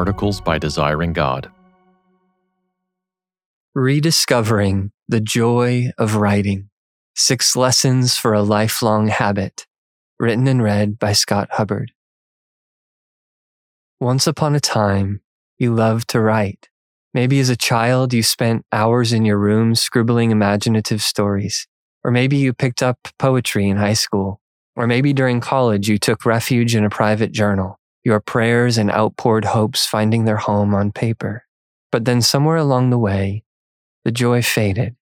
articles by Desiring God. Rediscovering the Joy of Writing Six Lessons for a Lifelong Habit. Written and read by Scott Hubbard. Once upon a time, you loved to write. Maybe as a child, you spent hours in your room scribbling imaginative stories. Or maybe you picked up poetry in high school. Or maybe during college, you took refuge in a private journal, your prayers and outpoured hopes finding their home on paper. But then somewhere along the way, the joy faded.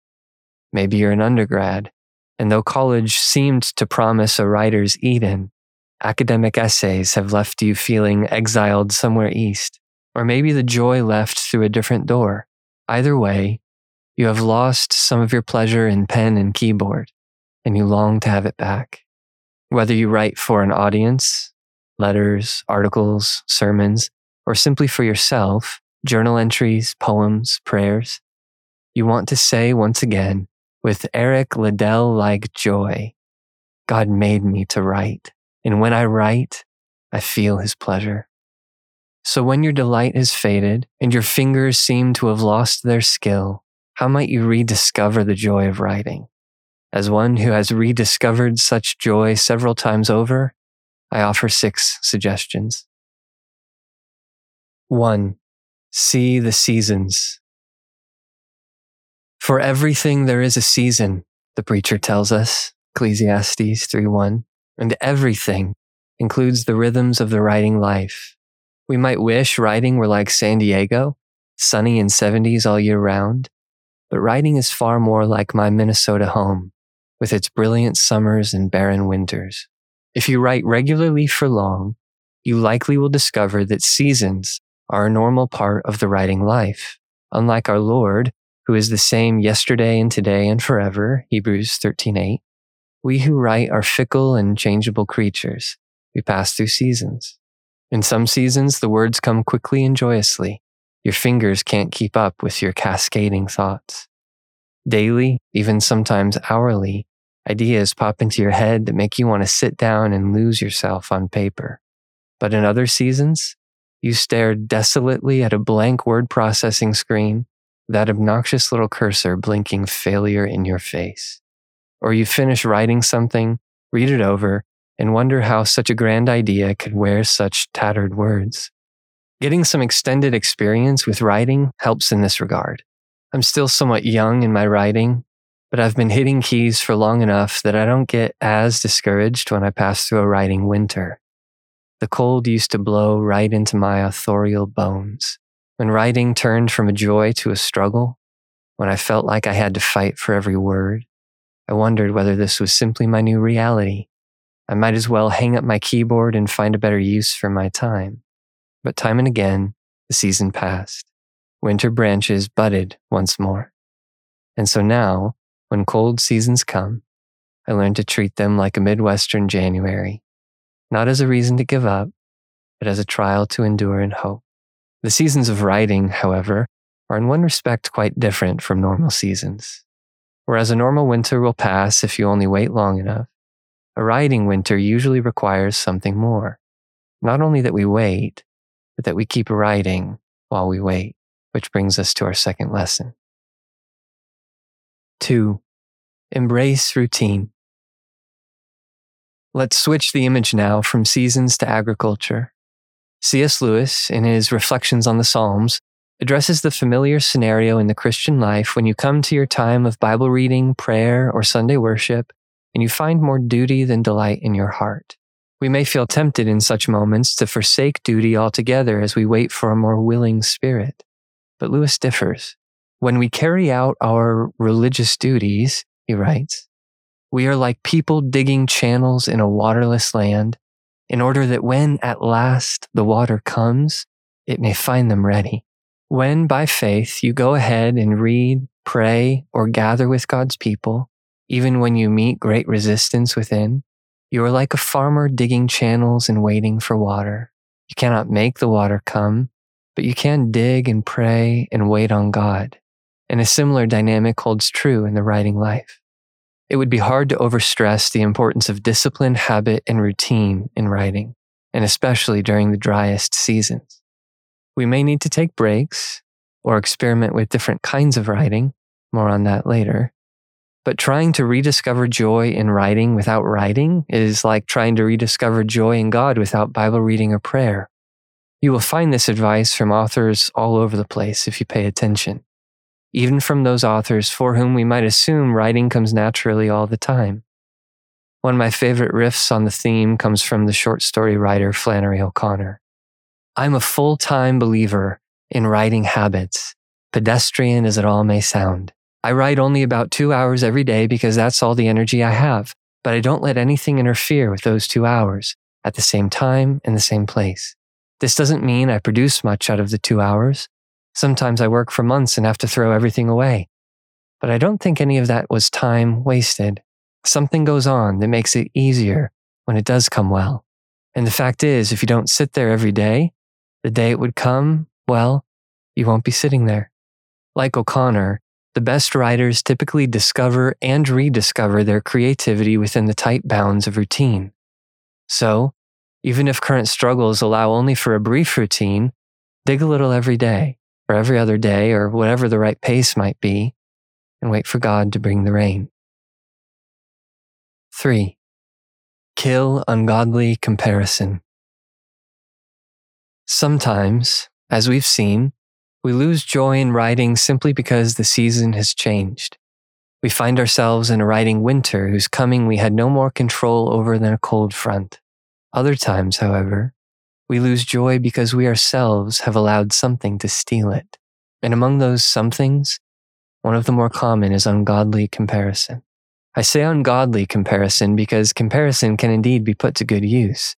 Maybe you're an undergrad, and though college seemed to promise a writer's Eden, academic essays have left you feeling exiled somewhere east. Or maybe the joy left through a different door. Either way, you have lost some of your pleasure in pen and keyboard, and you long to have it back. Whether you write for an audience, letters, articles, sermons, or simply for yourself, journal entries, poems, prayers, you want to say once again, with Eric Liddell like joy, God made me to write. And when I write, I feel his pleasure. So when your delight has faded and your fingers seem to have lost their skill, how might you rediscover the joy of writing? As one who has rediscovered such joy several times over, I offer six suggestions. One, see the seasons. For everything there is a season, the preacher tells us, Ecclesiastes 3:1, and everything includes the rhythms of the writing life. We might wish writing were like San Diego, sunny in 70s all year round, but writing is far more like my Minnesota home, with its brilliant summers and barren winters. If you write regularly for long, you likely will discover that seasons are a normal part of the writing life. Unlike our Lord, who is the same yesterday and today and forever, Hebrews 13:8, we who write are fickle and changeable creatures. We pass through seasons. In some seasons, the words come quickly and joyously, your fingers can't keep up with your cascading thoughts. Daily, even sometimes hourly, ideas pop into your head that make you want to sit down and lose yourself on paper. But in other seasons, you stare desolately at a blank word processing screen, that obnoxious little cursor blinking failure in your face. Or you finish writing something, read it over, and wonder how such a grand idea could wear such tattered words. Getting some extended experience with writing helps in this regard. I'm still somewhat young in my writing, but I've been hitting keys for long enough that I don't get as discouraged when I pass through a writing winter. The cold used to blow right into my authorial bones. When writing turned from a joy to a struggle, when I felt like I had to fight for every word, I wondered whether this was simply my new reality. I might as well hang up my keyboard and find a better use for my time. But time and again, the season passed. Winter branches budded once more. And so now, when cold seasons come, I learn to treat them like a Midwestern January, not as a reason to give up, but as a trial to endure and hope. The seasons of writing, however, are in one respect quite different from normal seasons. Whereas a normal winter will pass if you only wait long enough, a writing winter usually requires something more. Not only that we wait, but that we keep writing while we wait, which brings us to our second lesson. Two, embrace routine. Let's switch the image now from seasons to agriculture. C.S. Lewis, in his Reflections on the Psalms, addresses the familiar scenario in the Christian life when you come to your time of Bible reading, prayer, or Sunday worship, and you find more duty than delight in your heart. We may feel tempted in such moments to forsake duty altogether as we wait for a more willing spirit. But Lewis differs. When we carry out our religious duties, he writes, we are like people digging channels in a waterless land in order that when at last the water comes, it may find them ready. When by faith you go ahead and read, pray, or gather with God's people, even when you meet great resistance within, you are like a farmer digging channels and waiting for water. You cannot make the water come, but you can dig and pray and wait on God. And a similar dynamic holds true in the writing life. It would be hard to overstress the importance of discipline, habit, and routine in writing, and especially during the driest seasons. We may need to take breaks or experiment with different kinds of writing. More on that later. But trying to rediscover joy in writing without writing is like trying to rediscover joy in God without Bible reading or prayer. You will find this advice from authors all over the place if you pay attention, even from those authors for whom we might assume writing comes naturally all the time. One of my favorite riffs on the theme comes from the short story writer Flannery O'Connor. I'm a full time believer in writing habits, pedestrian as it all may sound. I write only about two hours every day because that's all the energy I have, but I don't let anything interfere with those two hours at the same time in the same place. This doesn't mean I produce much out of the two hours. Sometimes I work for months and have to throw everything away. But I don't think any of that was time wasted. Something goes on that makes it easier when it does come well. And the fact is, if you don't sit there every day, the day it would come, well, you won't be sitting there. Like O'Connor, the best writers typically discover and rediscover their creativity within the tight bounds of routine. So, even if current struggles allow only for a brief routine, dig a little every day, or every other day, or whatever the right pace might be, and wait for God to bring the rain. 3. Kill ungodly comparison. Sometimes, as we've seen, we lose joy in writing simply because the season has changed. We find ourselves in a writing winter whose coming we had no more control over than a cold front. Other times, however, we lose joy because we ourselves have allowed something to steal it. And among those somethings, one of the more common is ungodly comparison. I say ungodly comparison because comparison can indeed be put to good use.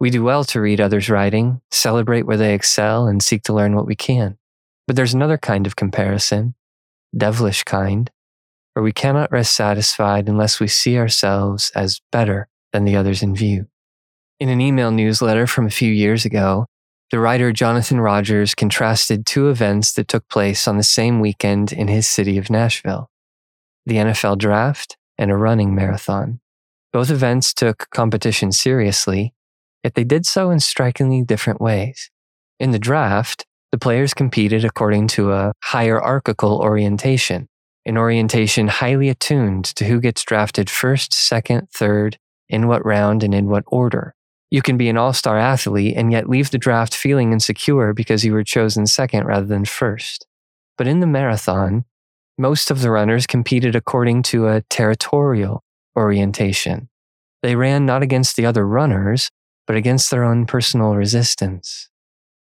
We do well to read others' writing, celebrate where they excel, and seek to learn what we can. But there's another kind of comparison, devilish kind, where we cannot rest satisfied unless we see ourselves as better than the others in view. In an email newsletter from a few years ago, the writer Jonathan Rogers contrasted two events that took place on the same weekend in his city of Nashville the NFL draft and a running marathon. Both events took competition seriously, yet they did so in strikingly different ways. In the draft, the players competed according to a hierarchical orientation, an orientation highly attuned to who gets drafted first, second, third, in what round, and in what order. You can be an all star athlete and yet leave the draft feeling insecure because you were chosen second rather than first. But in the marathon, most of the runners competed according to a territorial orientation. They ran not against the other runners, but against their own personal resistance.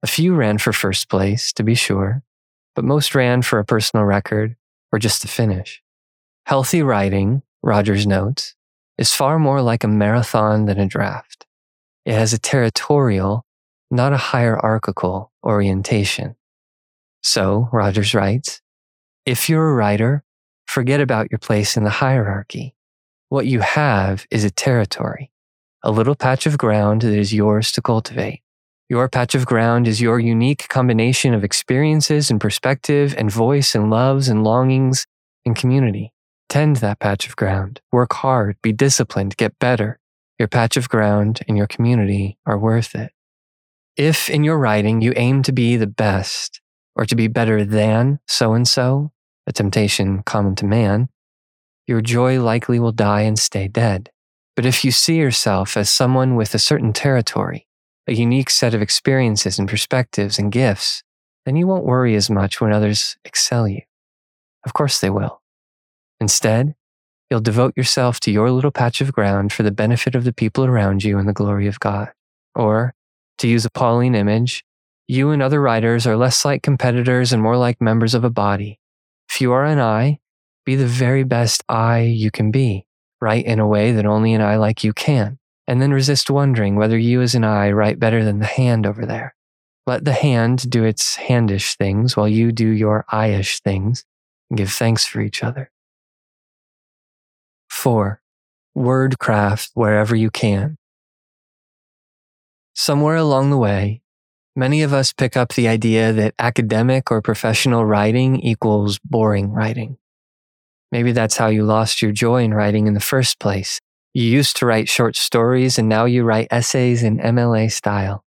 A few ran for first place, to be sure, but most ran for a personal record or just to finish. Healthy writing, Rogers notes, is far more like a marathon than a draft. It has a territorial, not a hierarchical orientation. So, Rogers writes, if you're a writer, forget about your place in the hierarchy. What you have is a territory, a little patch of ground that is yours to cultivate. Your patch of ground is your unique combination of experiences and perspective and voice and loves and longings and community. Tend that patch of ground. Work hard, be disciplined, get better. Your patch of ground and your community are worth it. If in your writing you aim to be the best or to be better than so and so, a temptation common to man, your joy likely will die and stay dead. But if you see yourself as someone with a certain territory, a unique set of experiences and perspectives and gifts, then you won't worry as much when others excel you. Of course they will. Instead, you'll devote yourself to your little patch of ground for the benefit of the people around you and the glory of God. Or, to use a Pauline image, you and other writers are less like competitors and more like members of a body. If you are an eye, be the very best eye you can be. Write in a way that only an eye like you can and then resist wondering whether you as an eye write better than the hand over there. Let the hand do its handish things while you do your eyish things and give thanks for each other. 4. Wordcraft wherever you can. Somewhere along the way, many of us pick up the idea that academic or professional writing equals boring writing. Maybe that's how you lost your joy in writing in the first place you used to write short stories and now you write essays in MLA style.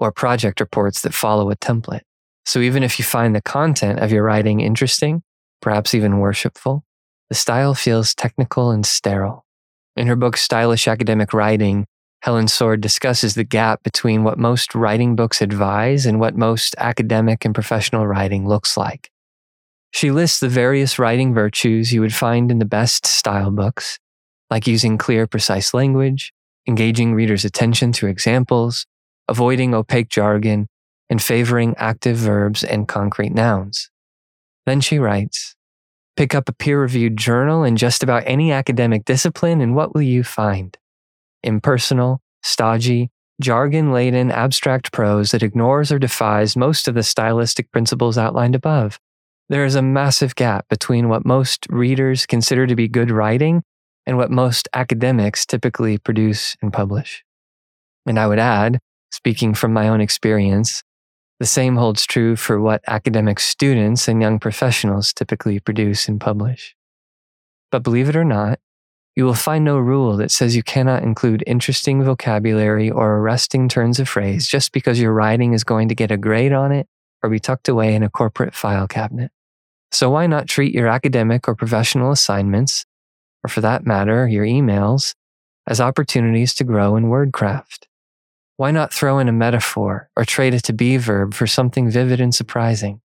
or project reports that follow a template. So even if you find the content of your writing interesting, perhaps even worshipful, the style feels technical and sterile. In her book Stylish Academic Writing, Helen Sword discusses the gap between what most writing books advise and what most academic and professional writing looks like. She lists the various writing virtues you would find in the best style books, like using clear, precise language, engaging readers' attention through examples, avoiding opaque jargon, and favoring active verbs and concrete nouns. Then she writes, Pick up a peer reviewed journal in just about any academic discipline, and what will you find? Impersonal, stodgy, jargon laden abstract prose that ignores or defies most of the stylistic principles outlined above. There is a massive gap between what most readers consider to be good writing and what most academics typically produce and publish. And I would add, speaking from my own experience, the same holds true for what academic students and young professionals typically produce and publish. But believe it or not, you will find no rule that says you cannot include interesting vocabulary or arresting turns of phrase just because your writing is going to get a grade on it or be tucked away in a corporate file cabinet. So why not treat your academic or professional assignments, or for that matter, your emails, as opportunities to grow in wordcraft? Why not throw in a metaphor or trade a to be verb for something vivid and surprising?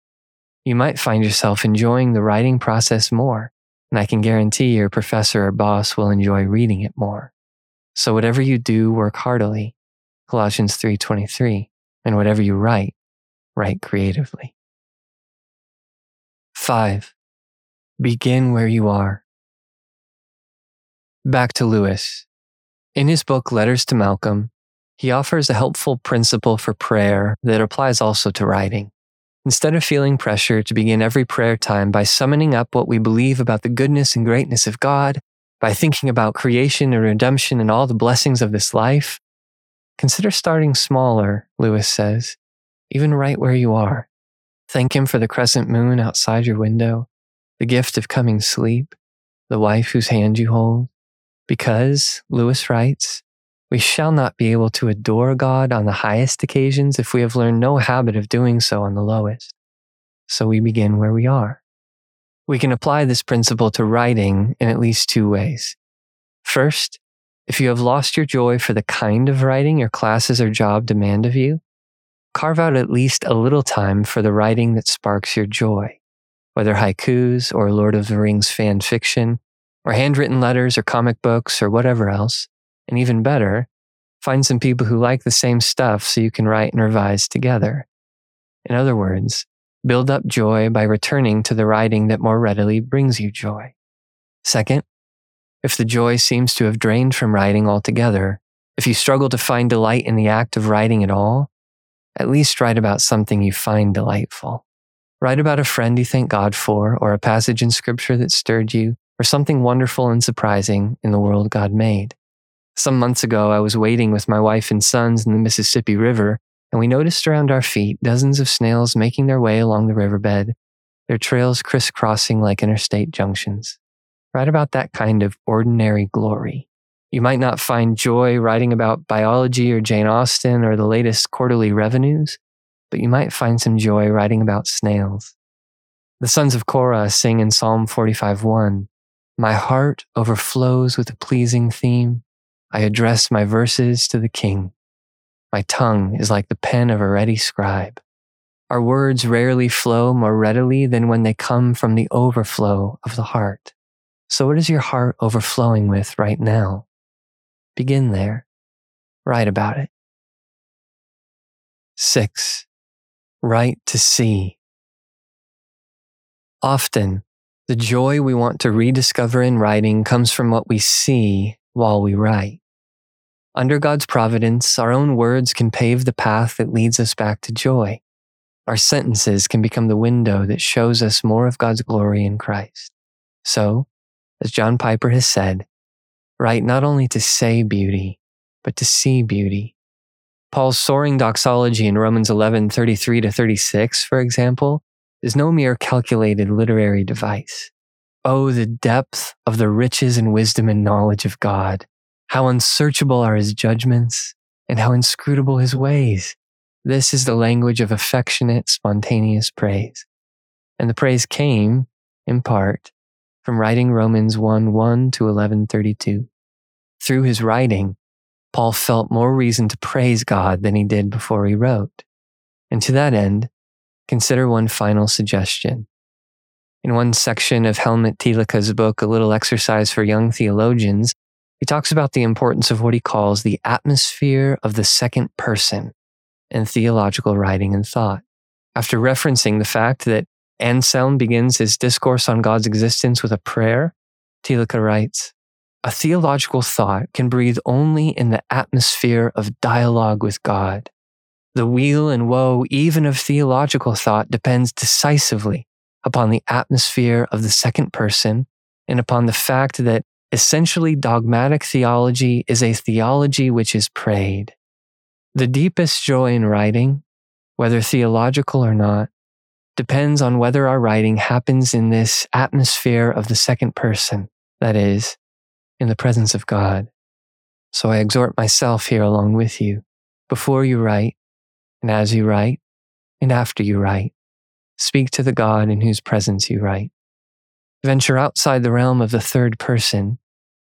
You might find yourself enjoying the writing process more and I can guarantee your professor or boss will enjoy reading it more. So whatever you do, work heartily. Colossians 3:23. And whatever you write, write creatively. 5. Begin where you are. Back to Lewis. In his book Letters to Malcolm, he offers a helpful principle for prayer that applies also to writing. Instead of feeling pressure to begin every prayer time by summoning up what we believe about the goodness and greatness of God, by thinking about creation and redemption and all the blessings of this life, consider starting smaller, Lewis says, even right where you are. Thank Him for the crescent moon outside your window, the gift of coming sleep, the wife whose hand you hold. Because, Lewis writes, we shall not be able to adore God on the highest occasions if we have learned no habit of doing so on the lowest. So we begin where we are. We can apply this principle to writing in at least two ways. First, if you have lost your joy for the kind of writing your classes or job demand of you, carve out at least a little time for the writing that sparks your joy, whether haikus or Lord of the Rings fan fiction, or handwritten letters or comic books or whatever else. And even better, find some people who like the same stuff so you can write and revise together. In other words, build up joy by returning to the writing that more readily brings you joy. Second, if the joy seems to have drained from writing altogether, if you struggle to find delight in the act of writing at all, at least write about something you find delightful. Write about a friend you thank God for, or a passage in scripture that stirred you, or something wonderful and surprising in the world God made. Some months ago, I was wading with my wife and sons in the Mississippi River, and we noticed around our feet dozens of snails making their way along the riverbed, their trails crisscrossing like interstate junctions. Write about that kind of ordinary glory. You might not find joy writing about biology or Jane Austen or the latest quarterly revenues, but you might find some joy writing about snails. The sons of Korah sing in Psalm 45:1, My heart overflows with a pleasing theme. I address my verses to the king. My tongue is like the pen of a ready scribe. Our words rarely flow more readily than when they come from the overflow of the heart. So what is your heart overflowing with right now? Begin there. Write about it. Six, write to see. Often, the joy we want to rediscover in writing comes from what we see while we write. Under God's providence, our own words can pave the path that leads us back to joy. Our sentences can become the window that shows us more of God's glory in Christ. So, as John Piper has said, write not only to say beauty, but to see beauty. Paul's soaring doxology in Romans 11, 33 to 36, for example, is no mere calculated literary device. Oh, the depth of the riches and wisdom and knowledge of God. How unsearchable are his judgments and how inscrutable his ways. This is the language of affectionate, spontaneous praise. And the praise came, in part, from writing Romans 1 1 to 1132. Through his writing, Paul felt more reason to praise God than he did before he wrote. And to that end, consider one final suggestion. In one section of Helmut Thielicke's book, A Little Exercise for Young Theologians, he talks about the importance of what he calls the atmosphere of the second person in theological writing and thought. After referencing the fact that Anselm begins his discourse on God's existence with a prayer, Thielicke writes, a theological thought can breathe only in the atmosphere of dialogue with God. The weal and woe, even of theological thought, depends decisively upon the atmosphere of the second person and upon the fact that essentially dogmatic theology is a theology which is prayed. The deepest joy in writing, whether theological or not, depends on whether our writing happens in this atmosphere of the second person, that is, in the presence of God. So I exhort myself here along with you, before you write, and as you write, and after you write, speak to the God in whose presence you write. Venture outside the realm of the third person,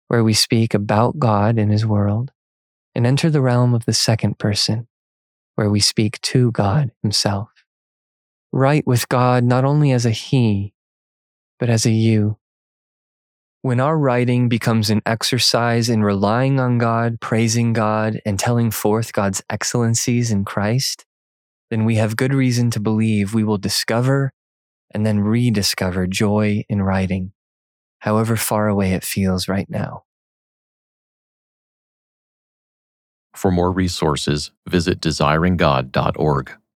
where we speak about God and his world, and enter the realm of the second person, where we speak to God himself. Write with God not only as a he, but as a you. When our writing becomes an exercise in relying on God, praising God, and telling forth God's excellencies in Christ, then we have good reason to believe we will discover and then rediscover joy in writing, however far away it feels right now. For more resources, visit desiringgod.org.